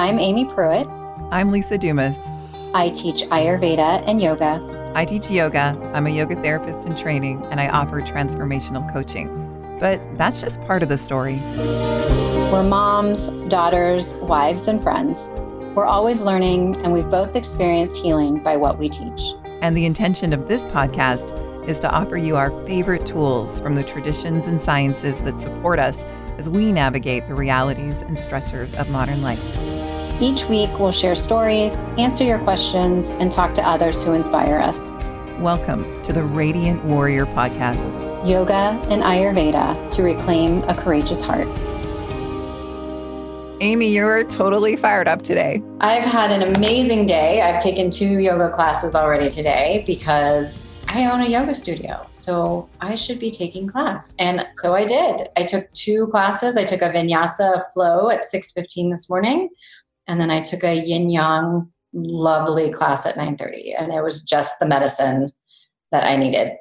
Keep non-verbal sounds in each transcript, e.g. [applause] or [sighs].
I'm Amy Pruitt. I'm Lisa Dumas. I teach Ayurveda and yoga. I teach yoga. I'm a yoga therapist in training, and I offer transformational coaching. But that's just part of the story. We're moms, daughters, wives, and friends. We're always learning, and we've both experienced healing by what we teach. And the intention of this podcast is to offer you our favorite tools from the traditions and sciences that support us as we navigate the realities and stressors of modern life. Each week, we'll share stories, answer your questions, and talk to others who inspire us. Welcome to the Radiant Warrior Podcast Yoga and Ayurveda to reclaim a courageous heart. Amy, you're totally fired up today. I've had an amazing day. I've taken two yoga classes already today because I own a yoga studio, so I should be taking class. And so I did. I took two classes. I took a vinyasa flow at 6:15 this morning, and then I took a yin yang lovely class at 9:30, and it was just the medicine that I needed.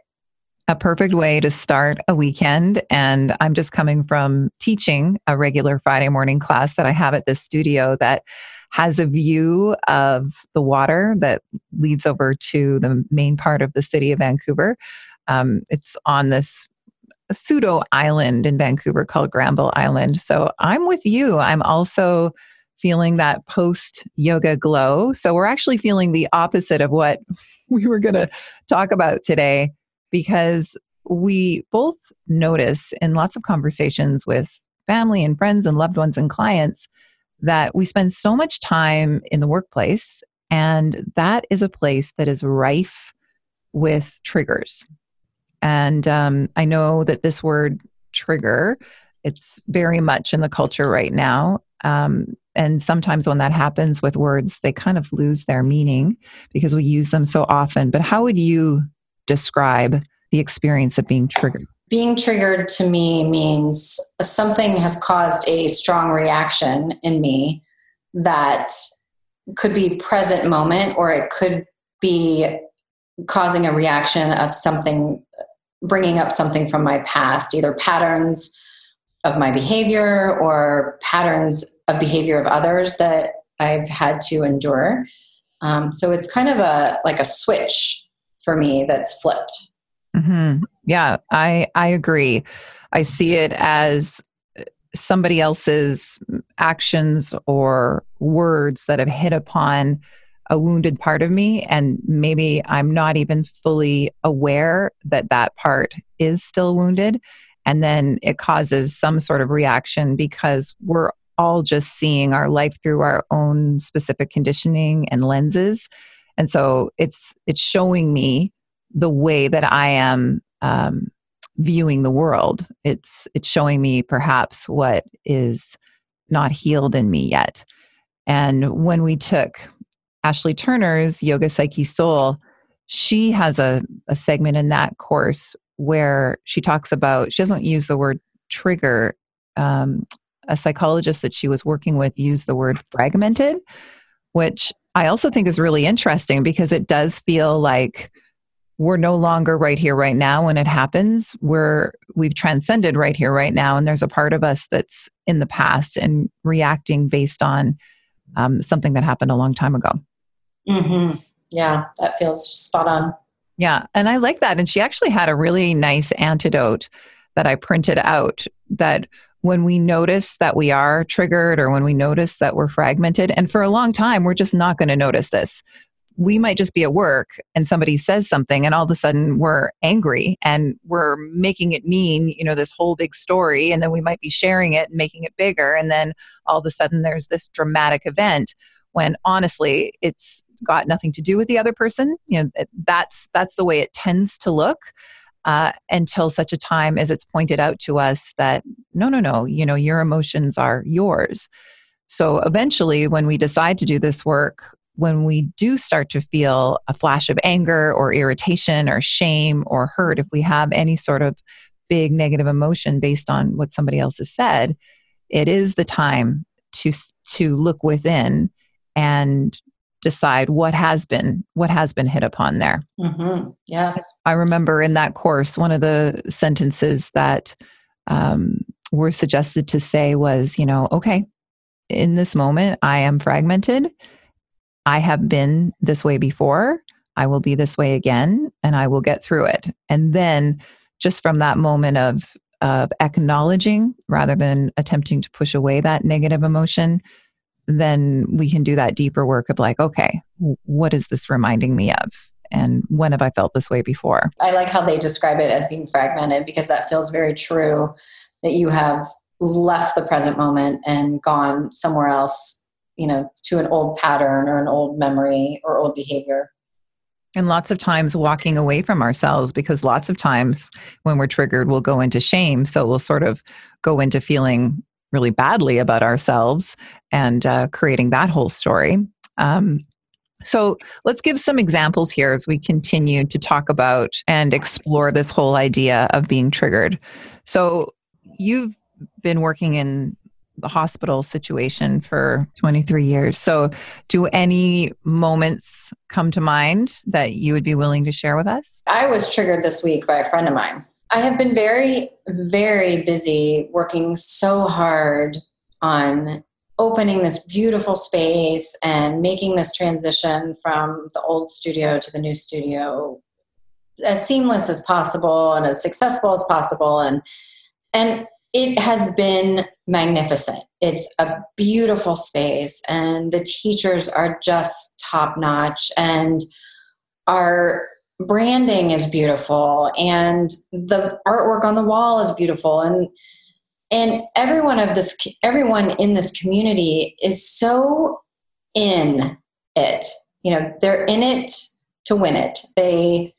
A perfect way to start a weekend. And I'm just coming from teaching a regular Friday morning class that I have at this studio that has a view of the water that leads over to the main part of the city of Vancouver. Um, it's on this pseudo island in Vancouver called Granville Island. So I'm with you. I'm also feeling that post yoga glow. So we're actually feeling the opposite of what [laughs] we were going to talk about today because we both notice in lots of conversations with family and friends and loved ones and clients that we spend so much time in the workplace, and that is a place that is rife with triggers. And um, I know that this word trigger, it's very much in the culture right now. Um, and sometimes when that happens with words, they kind of lose their meaning because we use them so often. But how would you describe the experience of being triggered? being triggered to me means something has caused a strong reaction in me that could be present moment or it could be causing a reaction of something bringing up something from my past either patterns of my behavior or patterns of behavior of others that i've had to endure um, so it's kind of a like a switch for me that's flipped Mm-hmm. Yeah, I I agree. I see it as somebody else's actions or words that have hit upon a wounded part of me and maybe i'm not even fully aware that that part is still wounded and then it causes some sort of reaction because we're all just seeing our life through our own specific conditioning and lenses and so it's it's showing me the way that I am um, viewing the world. It's it's showing me perhaps what is not healed in me yet. And when we took Ashley Turner's Yoga Psyche Soul, she has a, a segment in that course where she talks about, she doesn't use the word trigger. Um, a psychologist that she was working with used the word fragmented, which I also think is really interesting because it does feel like we're no longer right here right now when it happens we're we've transcended right here right now and there's a part of us that's in the past and reacting based on um, something that happened a long time ago mm-hmm. yeah that feels spot on yeah and i like that and she actually had a really nice antidote that i printed out that when we notice that we are triggered or when we notice that we're fragmented and for a long time we're just not going to notice this. We might just be at work and somebody says something and all of a sudden we're angry and we're making it mean you know this whole big story and then we might be sharing it and making it bigger and then all of a sudden there's this dramatic event when honestly it's got nothing to do with the other person. You know that's that's the way it tends to look uh, until such a time as it's pointed out to us that no no no you know your emotions are yours. So eventually when we decide to do this work when we do start to feel a flash of anger or irritation or shame or hurt, if we have any sort of big negative emotion based on what somebody else has said, it is the time to to look within and decide what has been what has been hit upon there. Mm-hmm. Yes, I remember in that course one of the sentences that um, were suggested to say was, you know, okay, in this moment, I am fragmented. I have been this way before. I will be this way again, and I will get through it. And then, just from that moment of, of acknowledging rather than attempting to push away that negative emotion, then we can do that deeper work of like, okay, what is this reminding me of? And when have I felt this way before? I like how they describe it as being fragmented because that feels very true that you have left the present moment and gone somewhere else, you know, to an old pattern or an old memory or old behavior. And lots of times walking away from ourselves because lots of times when we're triggered, we'll go into shame. So we'll sort of go into feeling really badly about ourselves and uh, creating that whole story. Um, so let's give some examples here as we continue to talk about and explore this whole idea of being triggered. So you've been working in the hospital situation for 23 years. So, do any moments come to mind that you would be willing to share with us? I was triggered this week by a friend of mine. I have been very, very busy working so hard on opening this beautiful space and making this transition from the old studio to the new studio as seamless as possible and as successful as possible. And and it has been magnificent. It's a beautiful space and the teachers are just top notch and our branding is beautiful and the artwork on the wall is beautiful. And and everyone of this everyone in this community is so in it. You know they're in it to win it. They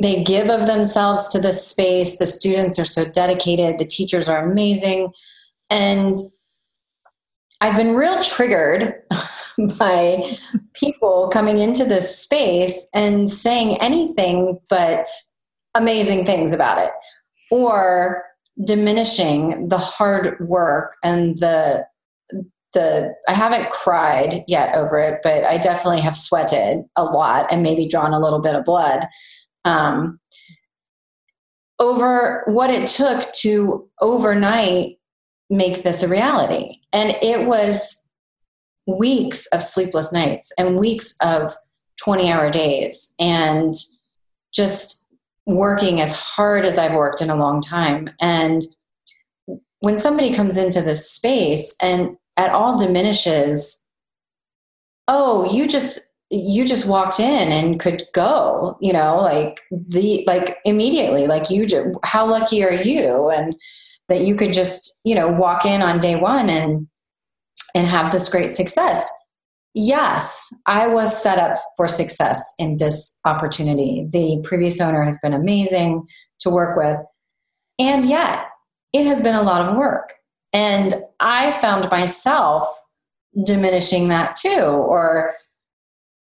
they give of themselves to this space. The students are so dedicated. The teachers are amazing. And i've been real triggered [laughs] by people coming into this space and saying anything but amazing things about it or diminishing the hard work and the the I haven't cried yet over it, but I definitely have sweated a lot and maybe drawn a little bit of blood um, over what it took to overnight make this a reality. And it was weeks of sleepless nights and weeks of 20 hour days and just working as hard as I've worked in a long time. And when somebody comes into this space and at all diminishes, oh, you just you just walked in and could go you know like the like immediately like you just, how lucky are you and that you could just you know walk in on day one and and have this great success. Yes i was set up for success in this opportunity. The previous owner has been amazing to work with. And yet it has been a lot of work. And i found myself diminishing that too or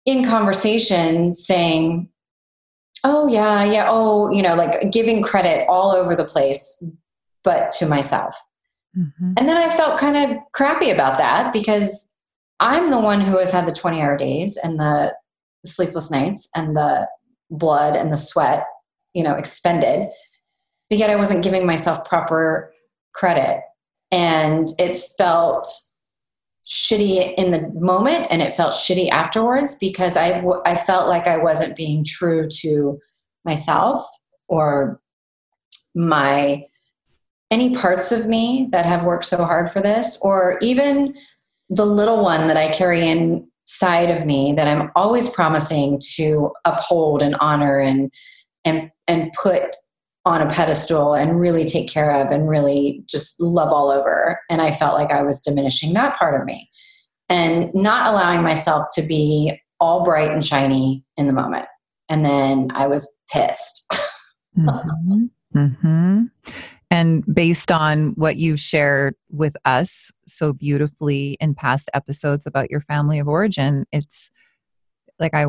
in conversation saying, oh, yeah, yeah, oh, you know, like giving credit all over the place, but to myself. Mm-hmm. And then I felt kind of crappy about that because I'm the one who has had the 20 hour days and the sleepless nights and the blood and the sweat, you know, expended. But yet I wasn't giving myself proper credit. And it felt shitty in the moment and it felt shitty afterwards because I, w- I felt like I wasn't being true to myself or my any parts of me that have worked so hard for this or even the little one that I carry inside of me that I'm always promising to uphold and honor and and and put on a pedestal and really take care of and really just love all over. And I felt like I was diminishing that part of me and not allowing myself to be all bright and shiny in the moment. And then I was pissed. [laughs] mm-hmm. Mm-hmm. And based on what you've shared with us so beautifully in past episodes about your family of origin, it's like I,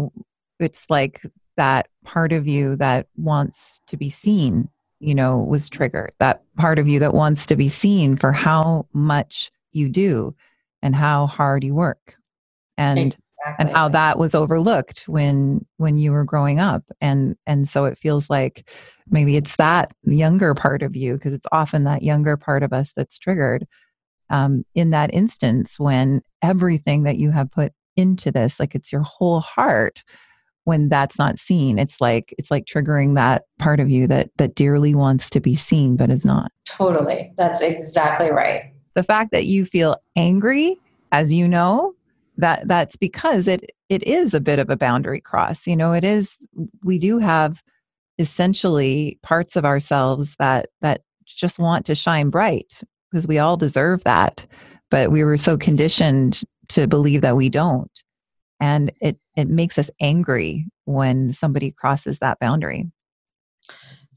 it's like that part of you that wants to be seen, you know, was triggered. That part of you that wants to be seen for how much you do and how hard you work. And exactly. and how that was overlooked when when you were growing up and and so it feels like maybe it's that younger part of you because it's often that younger part of us that's triggered um, in that instance when everything that you have put into this like it's your whole heart when that's not seen. It's like it's like triggering that part of you that that dearly wants to be seen but is not. Totally. That's exactly right. The fact that you feel angry as you know that that's because it it is a bit of a boundary cross you know it is we do have essentially parts of ourselves that that just want to shine bright because we all deserve that but we were so conditioned to believe that we don't. And it it makes us angry when somebody crosses that boundary.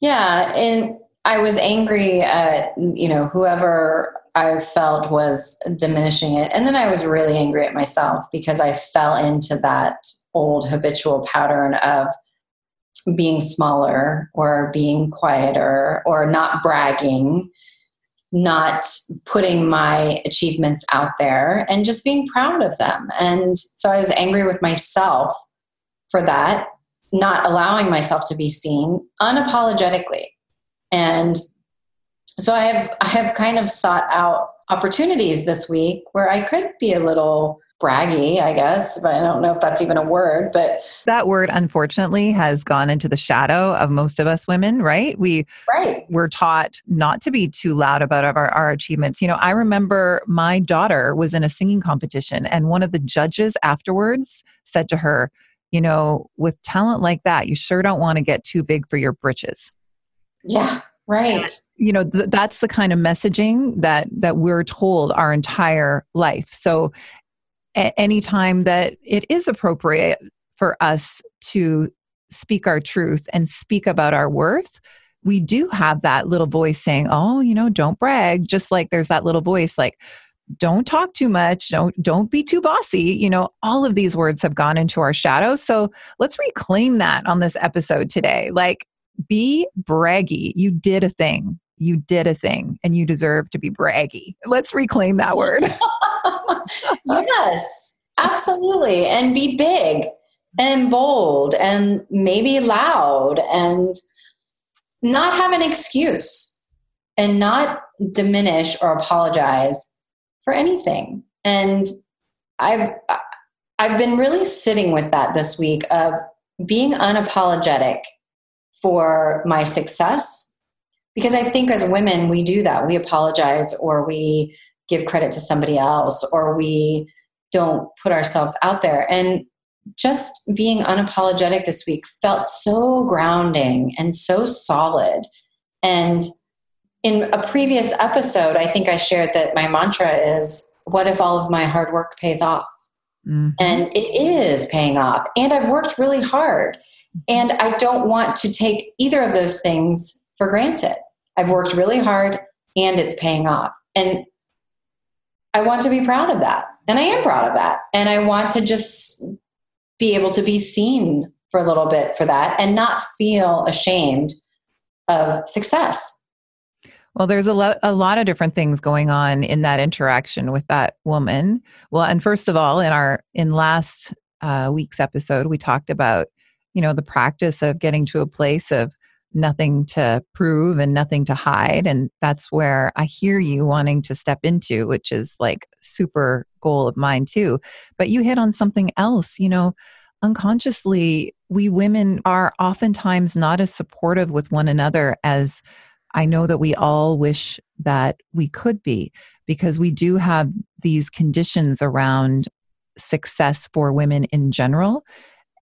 Yeah and i was angry at you know whoever i felt was diminishing it and then i was really angry at myself because i fell into that old habitual pattern of being smaller or being quieter or not bragging not putting my achievements out there and just being proud of them. And so I was angry with myself for that, not allowing myself to be seen unapologetically. And so I have I have kind of sought out opportunities this week where I could be a little braggy, I guess, but I don't know if that's even a word. But that word, unfortunately, has gone into the shadow of most of us women, right? We right. we're taught not to be too loud about our, our achievements. You know, I remember my daughter was in a singing competition, and one of the judges afterwards said to her, you know, with talent like that, you sure don't want to get too big for your britches. Yeah, right. you know th- that's the kind of messaging that that we're told our entire life so any time that it is appropriate for us to speak our truth and speak about our worth, we do have that little voice saying, "Oh, you know, don't brag." Just like there's that little voice like, "Don't talk too much. Don't don't be too bossy." You know, all of these words have gone into our shadow. So, let's reclaim that on this episode today. Like, be braggy. You did a thing. You did a thing and you deserve to be braggy. Let's reclaim that word. [laughs] yes, absolutely. And be big and bold and maybe loud and not have an excuse and not diminish or apologize for anything. And I've I've been really sitting with that this week of being unapologetic for my success because I think as women we do that. We apologize or we give credit to somebody else or we don't put ourselves out there. And just being unapologetic this week felt so grounding and so solid. And in a previous episode, I think I shared that my mantra is what if all of my hard work pays off? Mm-hmm. And it is paying off. And I've worked really hard. And I don't want to take either of those things for granted. I've worked really hard and it's paying off. And I want to be proud of that. And I am proud of that. And I want to just be able to be seen for a little bit for that and not feel ashamed of success. Well, there's a lot, a lot of different things going on in that interaction with that woman. Well, and first of all, in our in last uh, week's episode, we talked about you know the practice of getting to a place of nothing to prove and nothing to hide and that's where i hear you wanting to step into which is like super goal of mine too. But you hit on something else you know unconsciously we women are oftentimes not as supportive with one another as i know that we all wish that we could be because we do have these conditions around success for women in general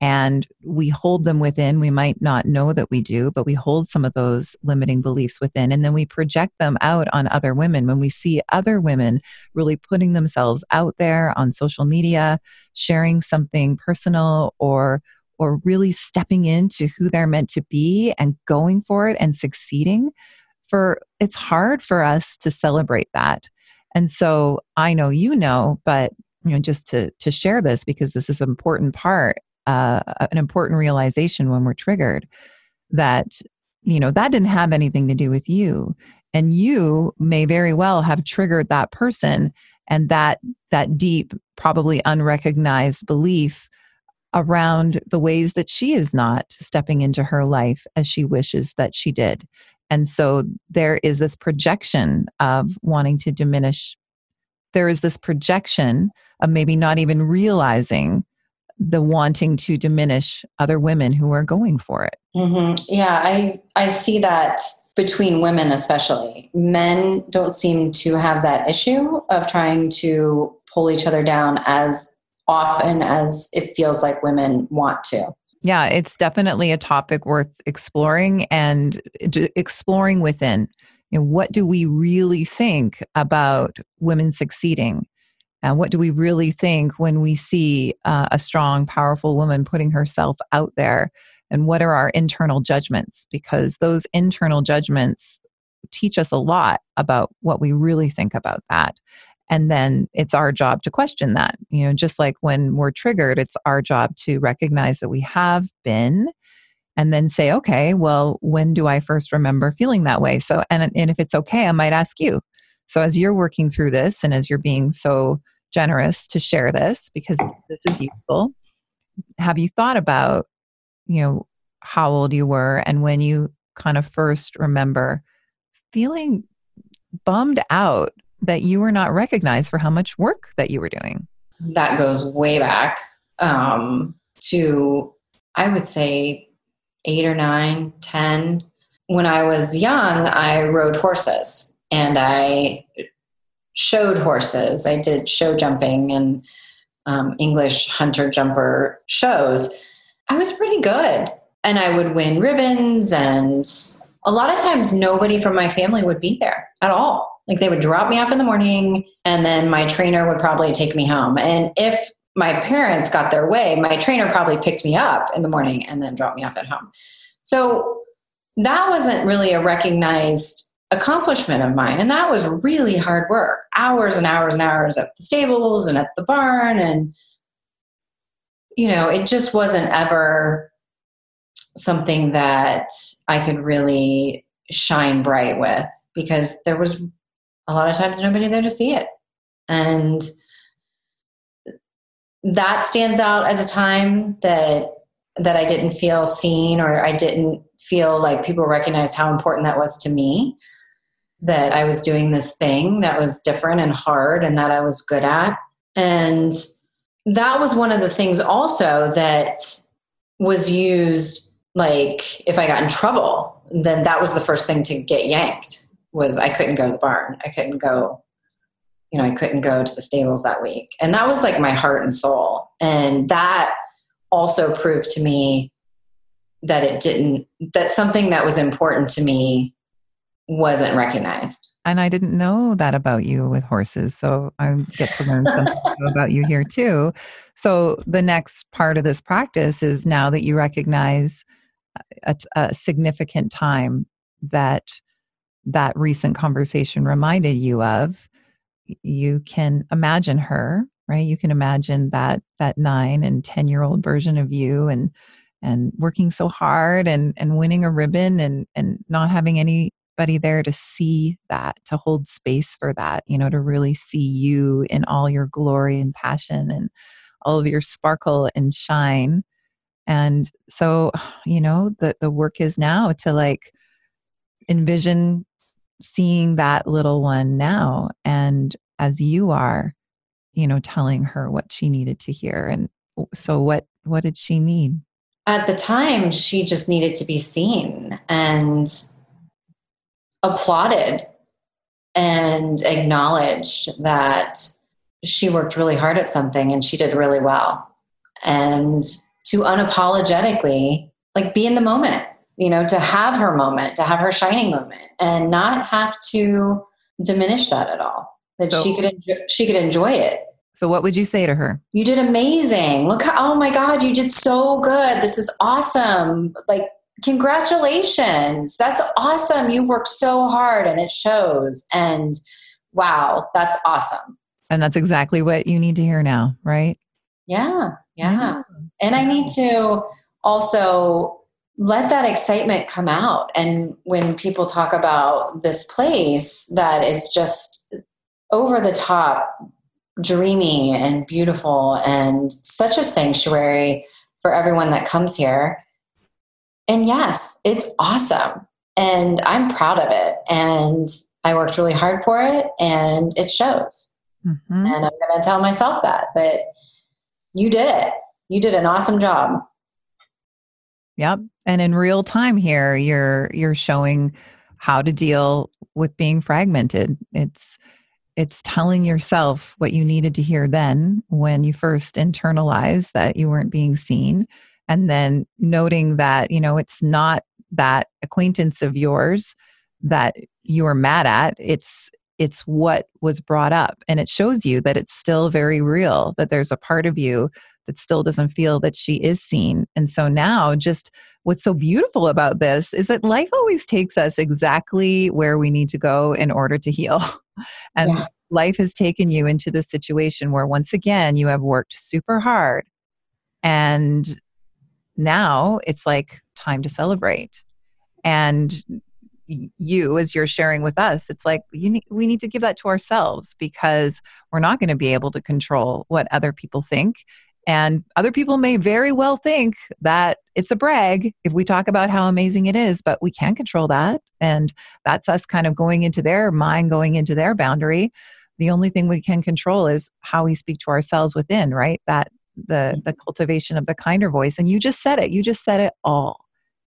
and we hold them within. We might not know that we do, but we hold some of those limiting beliefs within, and then we project them out on other women. When we see other women really putting themselves out there on social media, sharing something personal or or really stepping into who they're meant to be and going for it and succeeding for it's hard for us to celebrate that and so i know you know but you know just to to share this because this is an important part uh, an important realization when we're triggered that you know that didn't have anything to do with you. And you may very well have triggered that person and that that deep probably unrecognized belief around the ways that she is not stepping into her life as she wishes that she did. And so there is this projection of wanting to diminish there is this projection of maybe not even realizing the wanting to diminish other women who are going for it. Mm-hmm. Yeah, I I see that between women especially. Men don't seem to have that issue of trying to pull each other down as often as it feels like women want to. Yeah, it's definitely a topic worth exploring and exploring within. You know, what do we really think about women succeeding? And what do we really think when we see uh, a strong, powerful woman putting herself out there? And what are our internal judgments? Because those internal judgments teach us a lot about what we really think about that. And then it's our job to question that. You know, just like when we're triggered, it's our job to recognize that we have been and then say, okay, well, when do I first remember feeling that way? So, and, and if it's okay, I might ask you. So, as you're working through this and as you're being so generous to share this because this is useful. Have you thought about, you know, how old you were and when you kind of first remember feeling bummed out that you were not recognized for how much work that you were doing? That goes way back um, to, I would say, eight or nine, ten. When I was young, I rode horses and I showed horses. I did show jumping and um, English hunter jumper shows. I was pretty good. And I would win ribbons. And a lot of times, nobody from my family would be there at all. Like they would drop me off in the morning, and then my trainer would probably take me home. And if my parents got their way, my trainer probably picked me up in the morning and then dropped me off at home. So that wasn't really a recognized accomplishment of mine. And that was really hard work hours and hours and hours at the stables and at the barn. And, you know, it just wasn't ever something that I could really shine bright with because there was a lot of times nobody there to see it. And that stands out as a time that that I didn't feel seen or I didn't feel like people recognized how important that was to me that I was doing this thing that was different and hard and that I was good at. And that was one of the things also that was used like if I got in trouble, then that was the first thing to get yanked was I couldn't go to the barn. I couldn't go, you know, I couldn't go to the stables that week. And that was like my heart and soul. And that also proved to me that it didn't that something that was important to me wasn't recognized. And I didn't know that about you with horses. So I get to learn something [laughs] about you here too. So the next part of this practice is now that you recognize a, a significant time that that recent conversation reminded you of, you can imagine her, right? You can imagine that that nine and 10 year old version of you and and working so hard and and winning a ribbon and and not having any anybody there to see that, to hold space for that, you know, to really see you in all your glory and passion and all of your sparkle and shine. And so, [sighs] you know, the the work is now to like envision seeing that little one now and as you are, you know, telling her what she needed to hear and so what what did she need? At the time, she just needed to be seen and applauded and acknowledged that she worked really hard at something and she did really well. And to unapologetically like be in the moment, you know, to have her moment, to have her shining moment and not have to diminish that at all. That so, she could enjoy, she could enjoy it. So what would you say to her? You did amazing. Look how, oh my god, you did so good. This is awesome. Like congratulations. That's awesome. You've worked so hard and it shows. And wow that's awesome. And that's exactly what you need to hear now right? Yeah yeah, and i need to also let that excitement come out. And when people talk about this place that is just over the top dreamy and beautiful and such a sanctuary for everyone that comes here and yes, it's awesome. And I'm proud of it. And I worked really hard for it and it shows. Mm-hmm. And I'm going to tell myself that, that you did it. You did an awesome job. Yep. And in real time here, you're you're showing how to deal with being fragmented. It's it's telling yourself what you needed to hear then when you first internalized that you weren't being seen and then noting that, you know, it's not that acquaintance of yours that you are mad at. It's it's what was brought up and it shows you that it's still very real that there's a part of you that still doesn't feel that she is seen and so now just what's so beautiful about this is that life always takes us exactly where we need to go in order to heal [laughs] and yeah. life has taken you into this situation where once again you have worked super hard and now it's like time to celebrate. And you as you're sharing with us it's like you we need to give that to ourselves because we're not going to be able to control what other people think. And other people may very well think that it's a brag if we talk about how amazing it is but we can't control that. And that's us kind of going into their mind going into their boundary. The only thing we can control is how we speak to ourselves within right? That the the cultivation of the kinder voice and you just said it you just said it all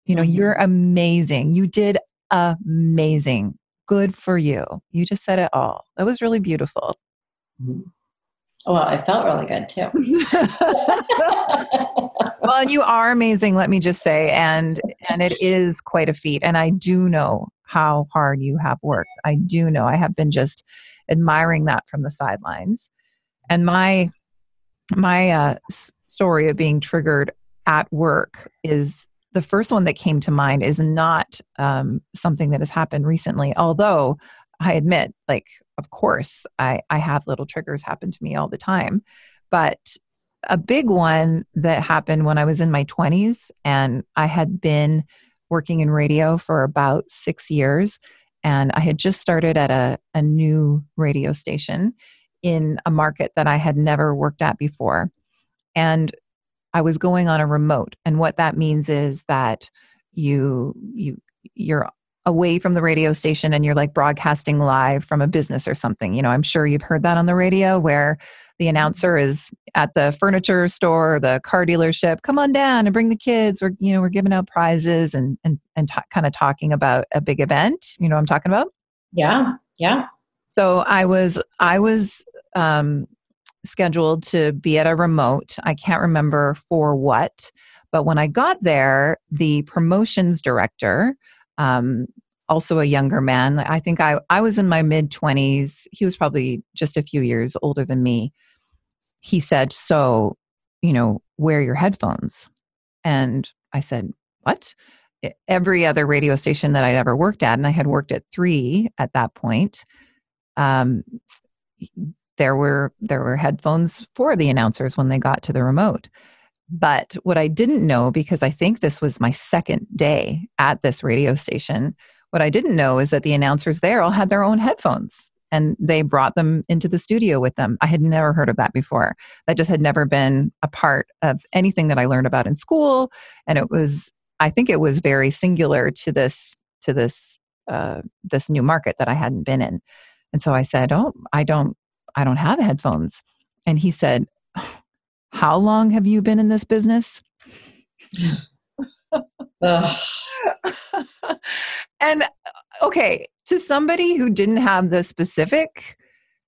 you know you're mm-hmm. amazing you did amazing. Good for you. You just said it all. That was really beautiful. Mm-hmm. Well, I felt really good too. [laughs] well, you are amazing, let me just say, and and it is quite a feat. And I do know how hard you have worked. I do know. I have been just admiring that from the sidelines. And my my uh, story of being triggered at work is the first one that came to mind is not um, something that has happened recently, although I admit, like, of course, I, I have little triggers happen to me all the time. But a big one that happened when I was in my 20s, and I had been working in radio for about six years. And I had just started at a, a new radio station in a market that I had never worked at before. And I was going on a remote. And what that means is that you you you're away from the radio station and you're like broadcasting live from a business or something. You know, I'm sure you've heard that on the radio where the announcer is at the furniture store, the car dealership, come on down and bring the kids. We're, you know, we're giving out prizes and, and, and t- kind of talking about a big event. You know I'm talking about? Yeah. Yeah. So I was, I was, um, scheduled to be at a remote. I can't remember for what, but when I got there, the promotions director, um, also a younger man, I think I, I was in my mid 20s. He was probably just a few years older than me. He said, So, you know, wear your headphones. And I said, What? Every other radio station that I'd ever worked at, and I had worked at three at that point, um, there were there were headphones for the announcers when they got to the remote. But what i didn't know because i think this was my second day at this radio station what i didn't know is that the announcers there all had their own headphones and they brought them into the studio with them. I had never heard of that before. That just had never been a part of anything that i learned about in school. And it was i think it was very singular to this to this uh, this new market that i hadn't been in. And so i said oh i don't I don't have headphones. And he said, How long have you been in this business? [laughs] [laughs] and uh, okay, to somebody who didn't have the specific,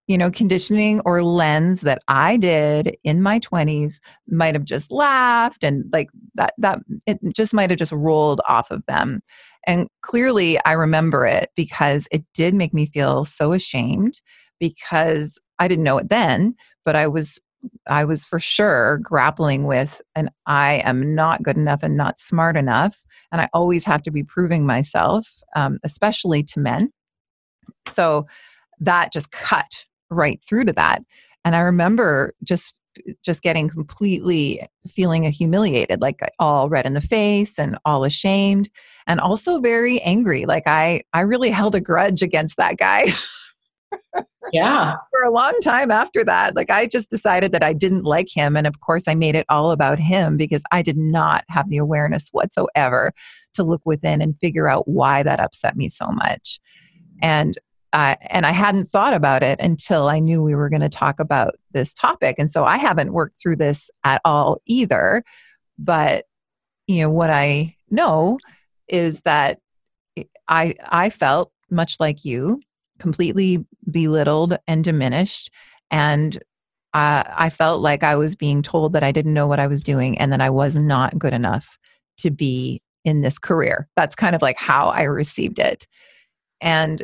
you know, conditioning or lens that I did in my 20s, might have just laughed and like that that it just might have just rolled off of them. And clearly I remember it because it did make me feel so ashamed because I didn't know it then, but I was I was for sure grappling with and I am not good enough and not smart enough and I always have to be proving myself um, especially to men. So that just cut right through to that and I remember just just getting completely feeling humiliated like all red in the face and all ashamed and also very angry like i i really held a grudge against that guy [laughs] yeah. For a long time after that, like I just decided that I didn't like him. And of course, I made it all about him because I did not have the awareness whatsoever to look within and figure out why that upset me so much. And and I hadn't thought about it until I knew we were going to talk about this topic. And so I haven't worked through this at all either. But, you know, what I know is that I, I felt much like you, completely belittled and diminished. And uh, I felt like I was being told that I didn't know what I was doing and that I was not good enough to be in this career. That's kind of like how I received it. And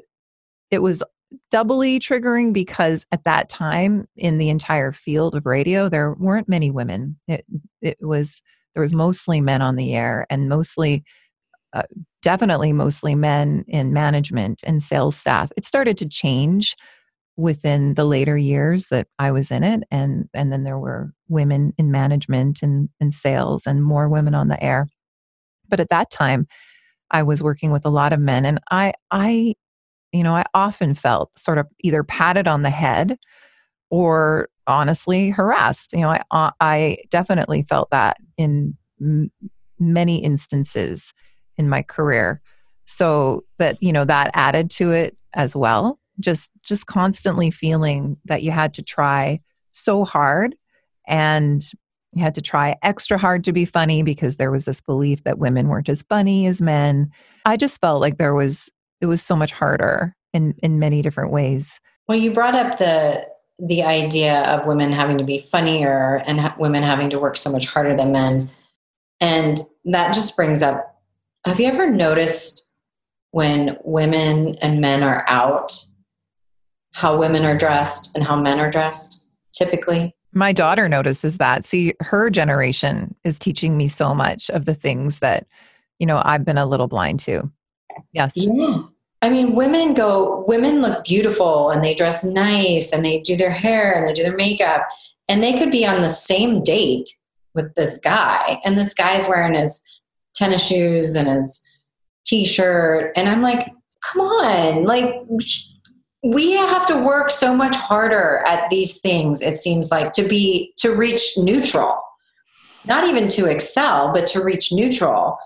it was doubly triggering because at that time in the entire field of radio there weren't many women it, it was there was mostly men on the air and mostly uh, definitely mostly men in management and sales staff. It started to change within the later years that i was in it and and then there were women in management and, and sales and more women on the air. But at that time i was working with a lot of men and i i you know, I often felt sort of either patted on the head or honestly harassed. You know, I, I definitely felt that in m- many instances in my career. So that, you know, that added to it as well. Just, just constantly feeling that you had to try so hard and you had to try extra hard to be funny because there was this belief that women weren't as funny as men. I just felt like there was it was so much harder in in many different ways well you brought up the the idea of women having to be funnier and ha- women having to work so much harder than men and that just brings up have you ever noticed when women and men are out how women are dressed and how men are dressed typically my daughter notices that see her generation is teaching me so much of the things that you know i've been a little blind to Yes. Yeah. I mean, women go, women look beautiful and they dress nice and they do their hair and they do their makeup. And they could be on the same date with this guy. And this guy's wearing his tennis shoes and his t shirt. And I'm like, come on. Like, we have to work so much harder at these things, it seems like, to be, to reach neutral. Not even to excel, but to reach neutral.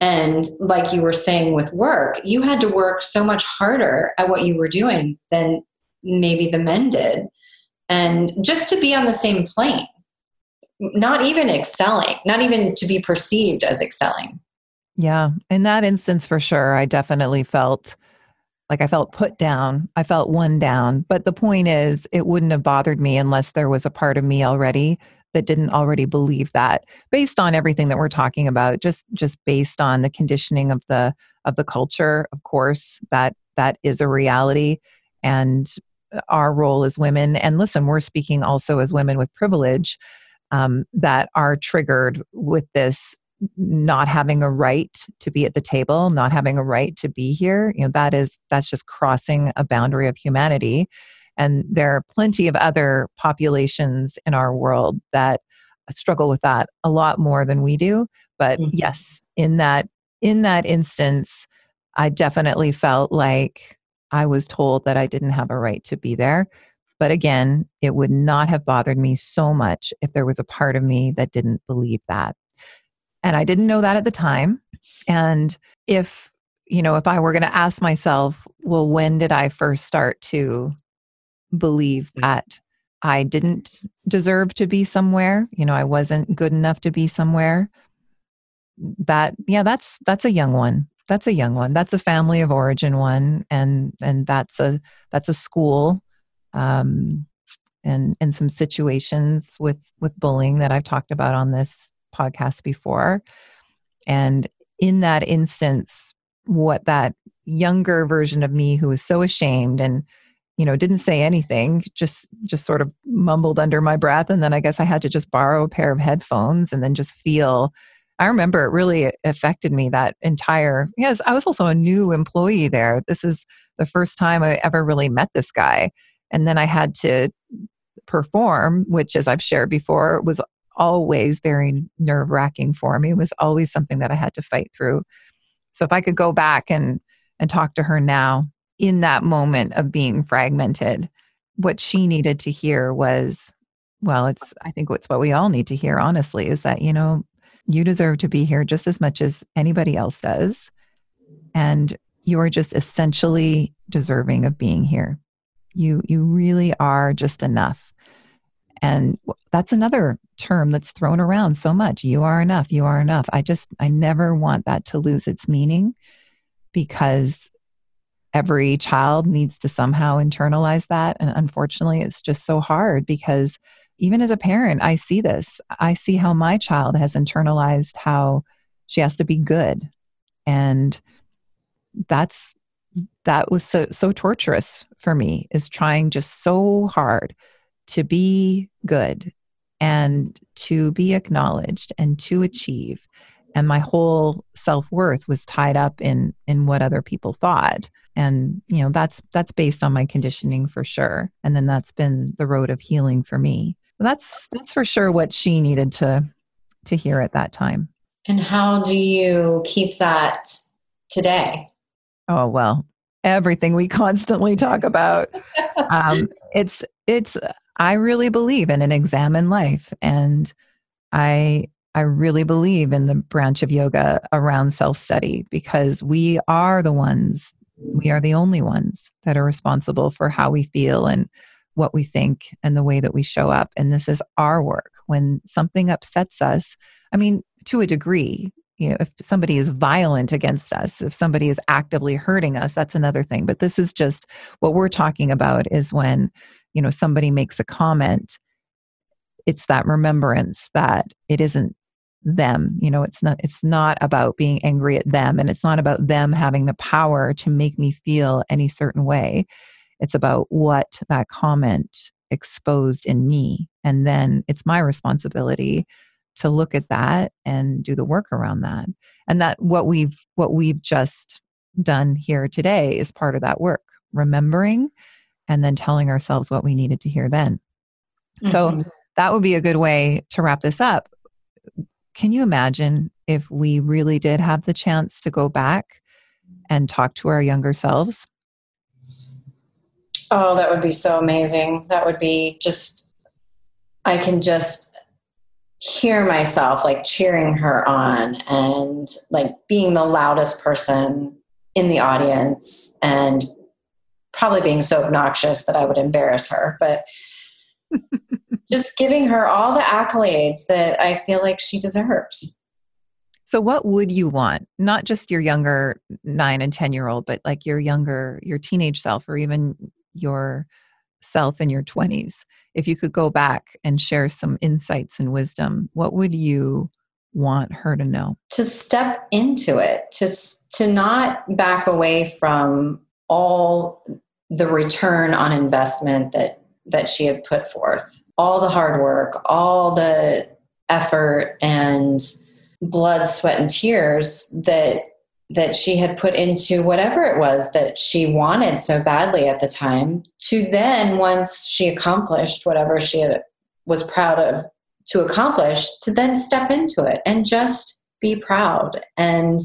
And like you were saying with work, you had to work so much harder at what you were doing than maybe the men did. And just to be on the same plane, not even excelling, not even to be perceived as excelling. Yeah. In that instance, for sure, I definitely felt like I felt put down. I felt one down. But the point is, it wouldn't have bothered me unless there was a part of me already that didn't already believe that based on everything that we're talking about just just based on the conditioning of the of the culture of course that that is a reality and our role as women and listen we're speaking also as women with privilege um, that are triggered with this not having a right to be at the table not having a right to be here you know that is that's just crossing a boundary of humanity and there are plenty of other populations in our world that struggle with that a lot more than we do. But mm-hmm. yes, in that in that instance, I definitely felt like I was told that I didn't have a right to be there. But again, it would not have bothered me so much if there was a part of me that didn't believe that. And I didn't know that at the time. And if, you know, if I were going to ask myself, well, when did I first start to believe mm. that I didn't deserve to be somewhere, you know, I wasn't good enough to be somewhere. That yeah, that's that's a young one. That's a young one. That's a family of origin one and and that's a that's a school um and and some situations with with bullying that I've talked about on this podcast before. And in that instance, what that younger version of me who was so ashamed and you know didn't say anything just just sort of mumbled under my breath. And then i guess i had to just borrow a pair of headphones and then just feel i remember it really affected me that entire yes i was also a new employee there. This is the first time i ever really met this guy and then i had to perform which as i've shared before was always very nerve wracking for me it was always something that i had to fight through so if i could go back and and talk to her now in that moment of being fragmented, what she needed to hear was, well, it's, I think it's what we all need to hear, honestly, is that, you know, you deserve to be here just as much as anybody else does. And you are just essentially deserving of being here. You you really are just enough. And that's another term that's thrown around so much. You are enough. You are enough. I just I never want that to lose its meaning because every child needs to somehow internalize that and unfortunately it's just so hard because even as a parent I see this. I see how my child has internalized how she has to be good and that's that was so so torturous for me is trying just so hard to be good and to be acknowledged and to achieve. And my whole self-worth was tied up in in what other people thought. And you know that's that's based on my conditioning for sure. And then that's been the road of healing for me. That's that's for sure what she needed to to hear at that time. And how do you keep that today Oh, well, everything we [laughs] constantly talk about. um, [laughs] it's, it's, I really believe in an examined life. And I, I really believe in the branch of yoga around self study because we are the ones, we are the only ones that are responsible for how we feel and what we think and the way that we show up. And this is our work. When something upsets us, I mean, to a degree, you know if somebody is violent against us if somebody is actively hurting us that's another thing. But this is just what we're talking about is when you know somebody makes a comment it's that remembrance that it isn't them you know it's not it's not about being angry at them and it's not about them having the power to make me feel any certain way. It's about what that comment exposed in me and then it's my responsibility to look at that and do the work around that. And that what we've what we've just done here today is part of that work remembering and then telling ourselves what we needed to hear then. Mm-hmm. so that would be a good way to wrap this up. Can you imagine if we really did have the chance to go back and talk to our younger selves? Oh that would be so amazing. That would be just i can just hear myself like cheering her on and like being the loudest person in the audience and probably being so obnoxious that I would embarrass her, but [laughs] just giving her all the accolades that I feel like she deserves. So, what would you want? Not just your younger nine and 10 year old, but like your younger, your teenage self, or even your self in your 20s if you could go back and share some insights and wisdom, what would you want her to know? To step into it, to, to not back away from all the return on investment that, that she had put forth, all the hard work, all the effort and blood, sweat, and tears that that she had put into whatever it was that she wanted so badly at the time to then once she accomplished whatever she had, was proud of to accomplish to then step into it and just be proud and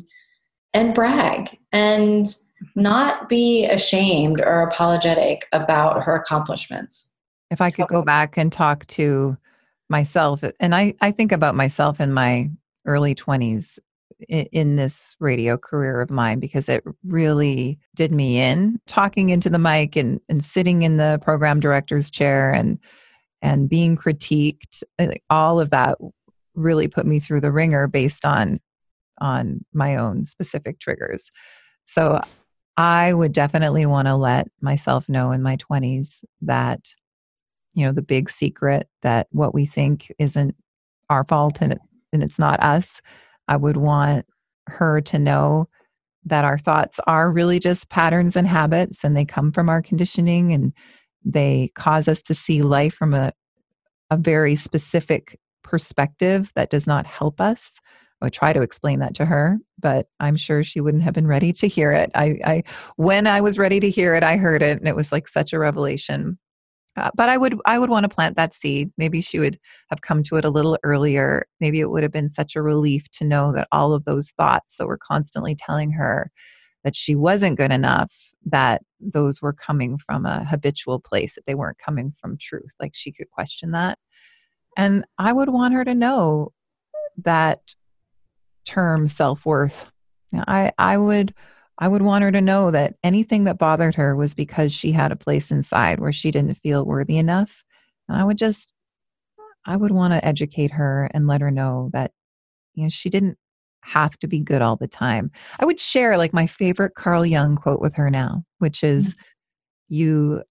and brag and not be ashamed or apologetic about her accomplishments. If i could go back and talk to myself and i i think about myself in my early 20s in, this radio career of mine because it really did me in talking into the mic and, and sitting in the program director's chair and and being critiqued all of that really put me through the wringer based on on my own specific triggers. So i would definitely want to let myself know in my 20s that you know the big secret that what we think isn't our fault and it, and it's not us I would want her to know that our thoughts are really just patterns and habits and they come from our conditioning and they cause us to see life from a, a very specific perspective that does not help us. I would try to explain that to her, but I'm sure she wouldn't have been ready to hear it. I, I when I was ready to hear it, I heard it and it was like such a revelation. Uh, but I would I would want to plant that seed. Maybe she would have come to it a little earlier. Maybe it would have been such a relief to know that all of those thoughts that were constantly telling her that she wasn't good enough, that those were coming from a habitual place, that they weren't coming from truth. Like she could question that. And I would want her to know that term self worth. I, I would I would want her to know that anything that bothered her was because she had a place inside where she didn't feel worthy enough. And I would just, I would want to educate her and let her know that, you know, she didn't have to be good all the time. I would share like my favorite Carl Jung quote with her now, which is, you,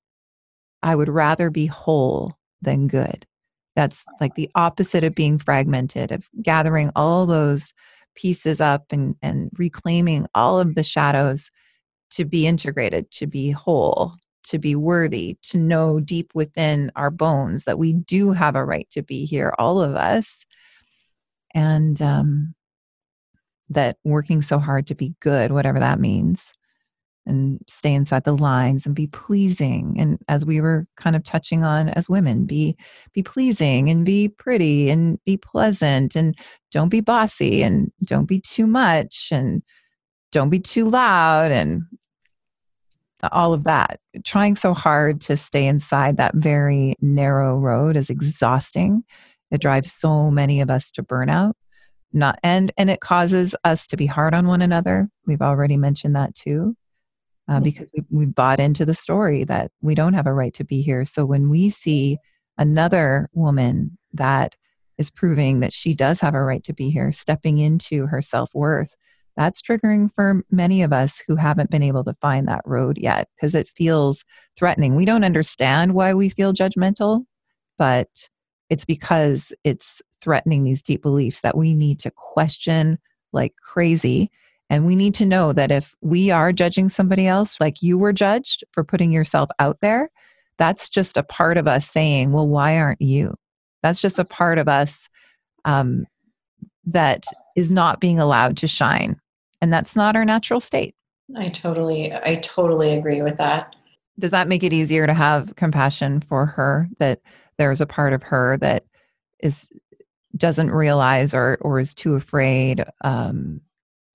I would rather be whole than good. That's like the opposite of being fragmented, of gathering all those pieces up and, and reclaiming all of the shadows to be integrated, to be whole, to be worthy, to know deep within our bones that we do have a right to be here, all of us. And um, that working so hard to be good, whatever that means, and stay inside the lines and be pleasing and as we were kind of touching on as women be be pleasing and be pretty and be pleasant and don't be bossy and don't be too much and don't be too loud and all of that. Trying so hard to stay inside that very narrow road is exhausting. It drives so many of us to burnout not and and it causes us to be hard on one another. We've already mentioned that too uh, because we, we bought into the story that we don't have a right to be here. So when we see another woman that is proving that she does have a right to be here, stepping into her self worth, that's triggering for many of us who haven't been able to find that road yet because it feels threatening. We don't understand why we feel judgmental, but it's because it's threatening these deep beliefs that we need to question like crazy and we need to know that if we are judging somebody else like you were judged for putting yourself out there, that's just a part of us saying, well, why aren't you? That's just a part of us um, that is not being allowed to shine. And that's not our natural state. I totally, I totally agree with that. Does that make it easier to have compassion for her that there's a part of her that is doesn't realize or or is too afraid um,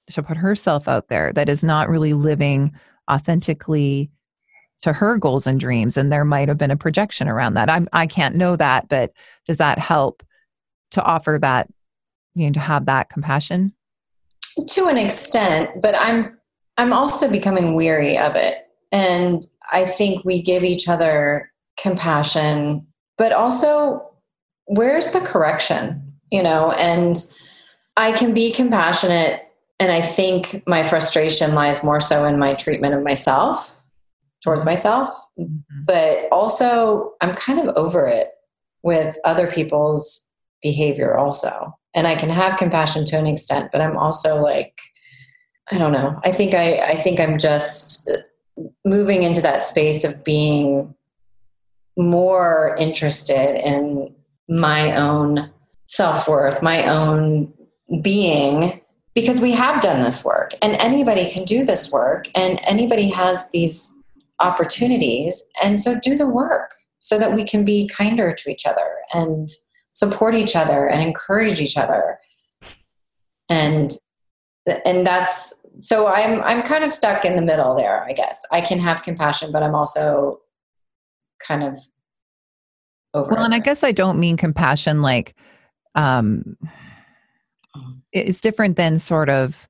to put herself out there that is not really living authentically to her goals and dreams and there might have been a projection around that. I'm, i can't know that but does that help to offer that you know to have that compassion? To an extent but i'm i'm also becoming weary of it. And i think we give each other compassion but also where's the correction you know? And i can be compassionate and I think my frustration lies more so in my treatment of myself towards myself. Mm-hmm. But also, I'm kind of over it with other people's behavior, also. And I can have compassion to an extent, but I'm also like, I don't know. I think I, I think I'm just moving into that space of being more interested in my own self worth, my own being because we have done this work and anybody can do this work and anybody has these opportunities. And so do the work so that we can be kinder to each other and support each other and encourage each other. And and that's so i'm i'm kind of stuck in the middle there i guess. I can have compassion but i'm also kind of over well and i guess i don't mean compassion like um it's different than sort of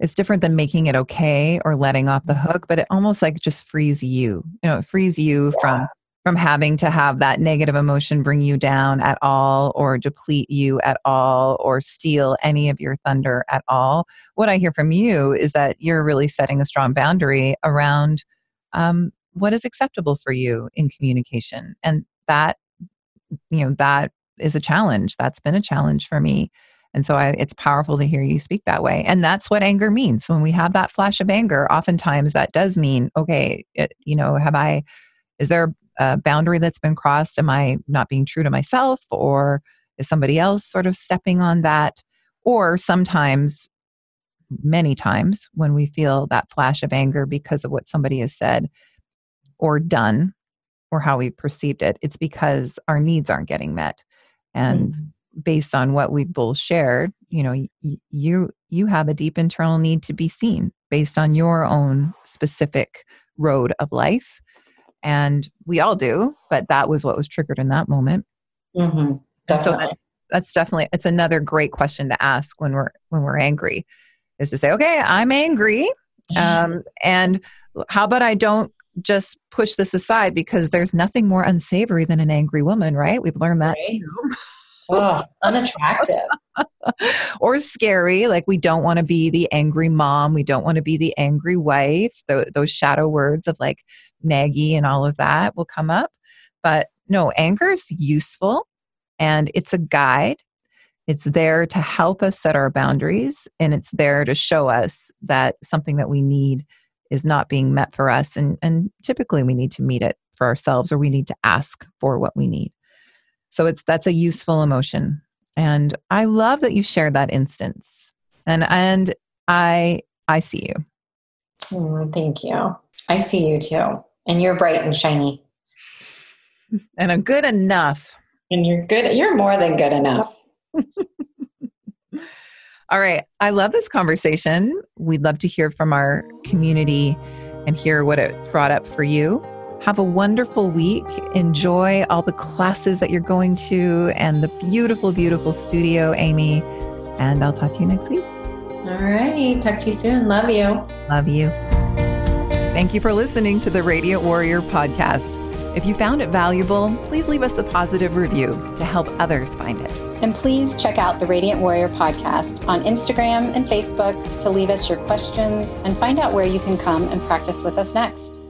it's different than making it okay or letting off the hook but it almost like just frees you you know it frees you yeah. from from having to have that negative emotion bring you down at all or deplete you at all or steal any of your thunder at all. What i hear from you is that you're really setting a strong boundary around um, what is acceptable for you in communication and that you know that is a challenge. That's been a challenge for me and so I, it's powerful to hear you speak that way. And that's what anger means. When we have that flash of anger, oftentimes that does mean, okay, it, you know, have I, is there a boundary that's been crossed? Am I not being true to myself? Or is somebody else sort of stepping on that? Or sometimes, many times, when we feel that flash of anger because of what somebody has said or done or how we perceived it, it's because our needs aren't getting met. And mm-hmm based on what we both shared you know you you have a deep internal need to be seen based on your own specific road of life and we all do but that was what was triggered in that moment mm-hmm. so that's that's definitely it's another great question to ask when we're when we're angry is to say okay i'm angry Um, [laughs] and how about I don't just push this aside because there's nothing more unsavory than an angry woman, right? We've learned that right. too. [laughs] oh, unattractive. [laughs] or scary. Like we don't want to be the angry mom. We don't want to be the angry wife. The, those shadow words of like naggy and all of that will come up. But no, anger is useful and it's a guide. It's there to help us set our boundaries and it's there to show us that something that we need is not being met for us. And, and typically we need to meet it for ourselves or we need to ask for what we need. So it's that's a useful emotion. And I love that you shared that instance. And and I I see you. Oh, thank you. I see you too. And you're bright and shiny. And a good enough. And you're good. You're more than good enough. [laughs] All right. I love this conversation. We'd love to hear from our community and hear what it brought up for you. Have a wonderful week. Enjoy all the classes that you're going to and the beautiful, beautiful studio, Amy. And I'll talk to you next week. All right. Talk to you soon. Love you. Love you. Thank you for listening to the Radiant Warrior podcast. If you found it valuable, please leave us a positive review to help others find it. And please check out the Radiant Warrior podcast on Instagram and Facebook to leave us your questions and find out where you can come and practice with us next.